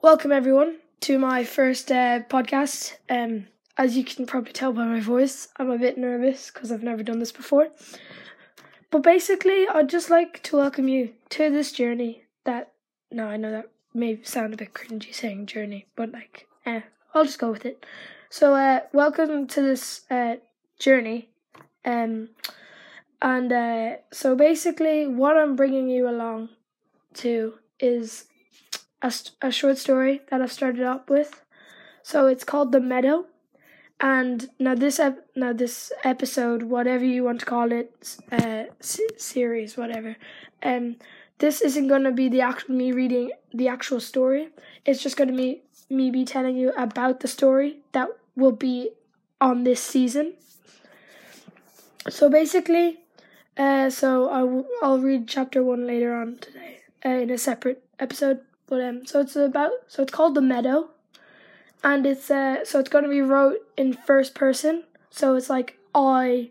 Welcome everyone to my first uh, podcast. Um, as you can probably tell by my voice, I'm a bit nervous because I've never done this before. But basically, I'd just like to welcome you to this journey. That no, I know that may sound a bit cringy saying journey, but like, eh, I'll just go with it. So, uh, welcome to this uh, journey. Um, and uh, so basically, what I'm bringing you along to is a, a short story that I've started up with. So it's called The Meadow. And now this ep- now this episode, whatever you want to call it, uh, series, whatever, um, this isn't gonna be the actual me reading the actual story. It's just gonna be me be telling you about the story that will be on this season. So basically, uh, so I w- I'll read chapter one later on today uh, in a separate episode. But um, so it's about so it's called the meadow, and it's uh so it's gonna be wrote in first person. So it's like I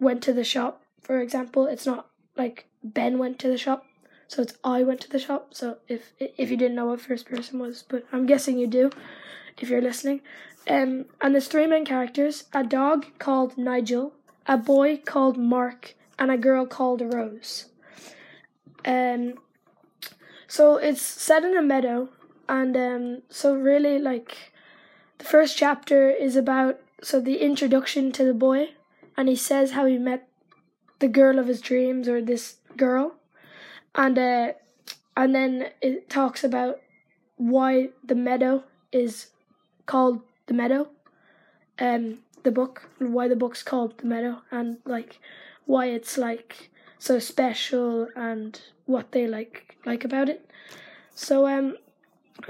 went to the shop, for example. It's not like Ben went to the shop. So it's I went to the shop. So if if you didn't know what first person was, but I'm guessing you do, if you're listening. Um, and there's three main characters: a dog called Nigel, a boy called Mark, and a girl called Rose. Um, so it's set in a meadow, and um, so really like the first chapter is about so the introduction to the boy, and he says how he met the girl of his dreams or this girl, and uh, and then it talks about why the meadow is called the meadow, um, the book, why the book's called the meadow, and like why it's like so special and what they like like about it. So um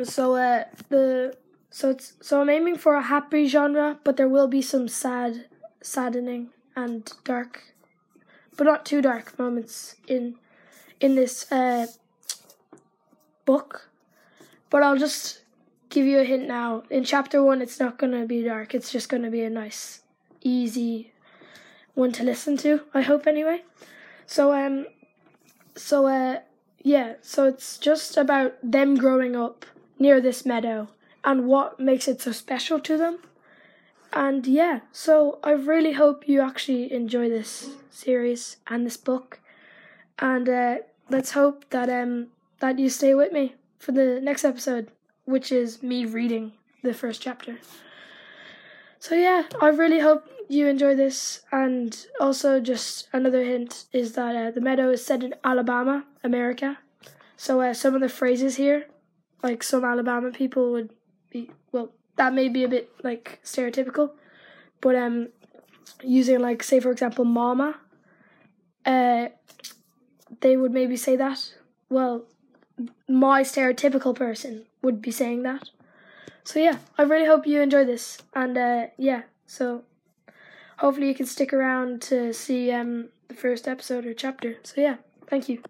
so uh the so it's so I'm aiming for a happy genre, but there will be some sad saddening and dark but not too dark moments in in this uh book. But I'll just give you a hint now. In chapter one it's not gonna be dark, it's just gonna be a nice, easy one to listen to, I hope anyway. So um so uh yeah, so it's just about them growing up near this meadow and what makes it so special to them. And yeah, so I really hope you actually enjoy this series and this book. And uh, let's hope that um that you stay with me for the next episode, which is me reading the first chapter. So yeah, I really hope you enjoy this. And also, just another hint is that uh, the meadow is set in Alabama, America. So uh, some of the phrases here, like some Alabama people would be, well, that may be a bit like stereotypical, but um, using like say for example, mama, uh, they would maybe say that. Well, my stereotypical person would be saying that. So yeah, I really hope you enjoy this, and uh, yeah, so hopefully you can stick around to see um, the first episode or chapter. So yeah, thank you.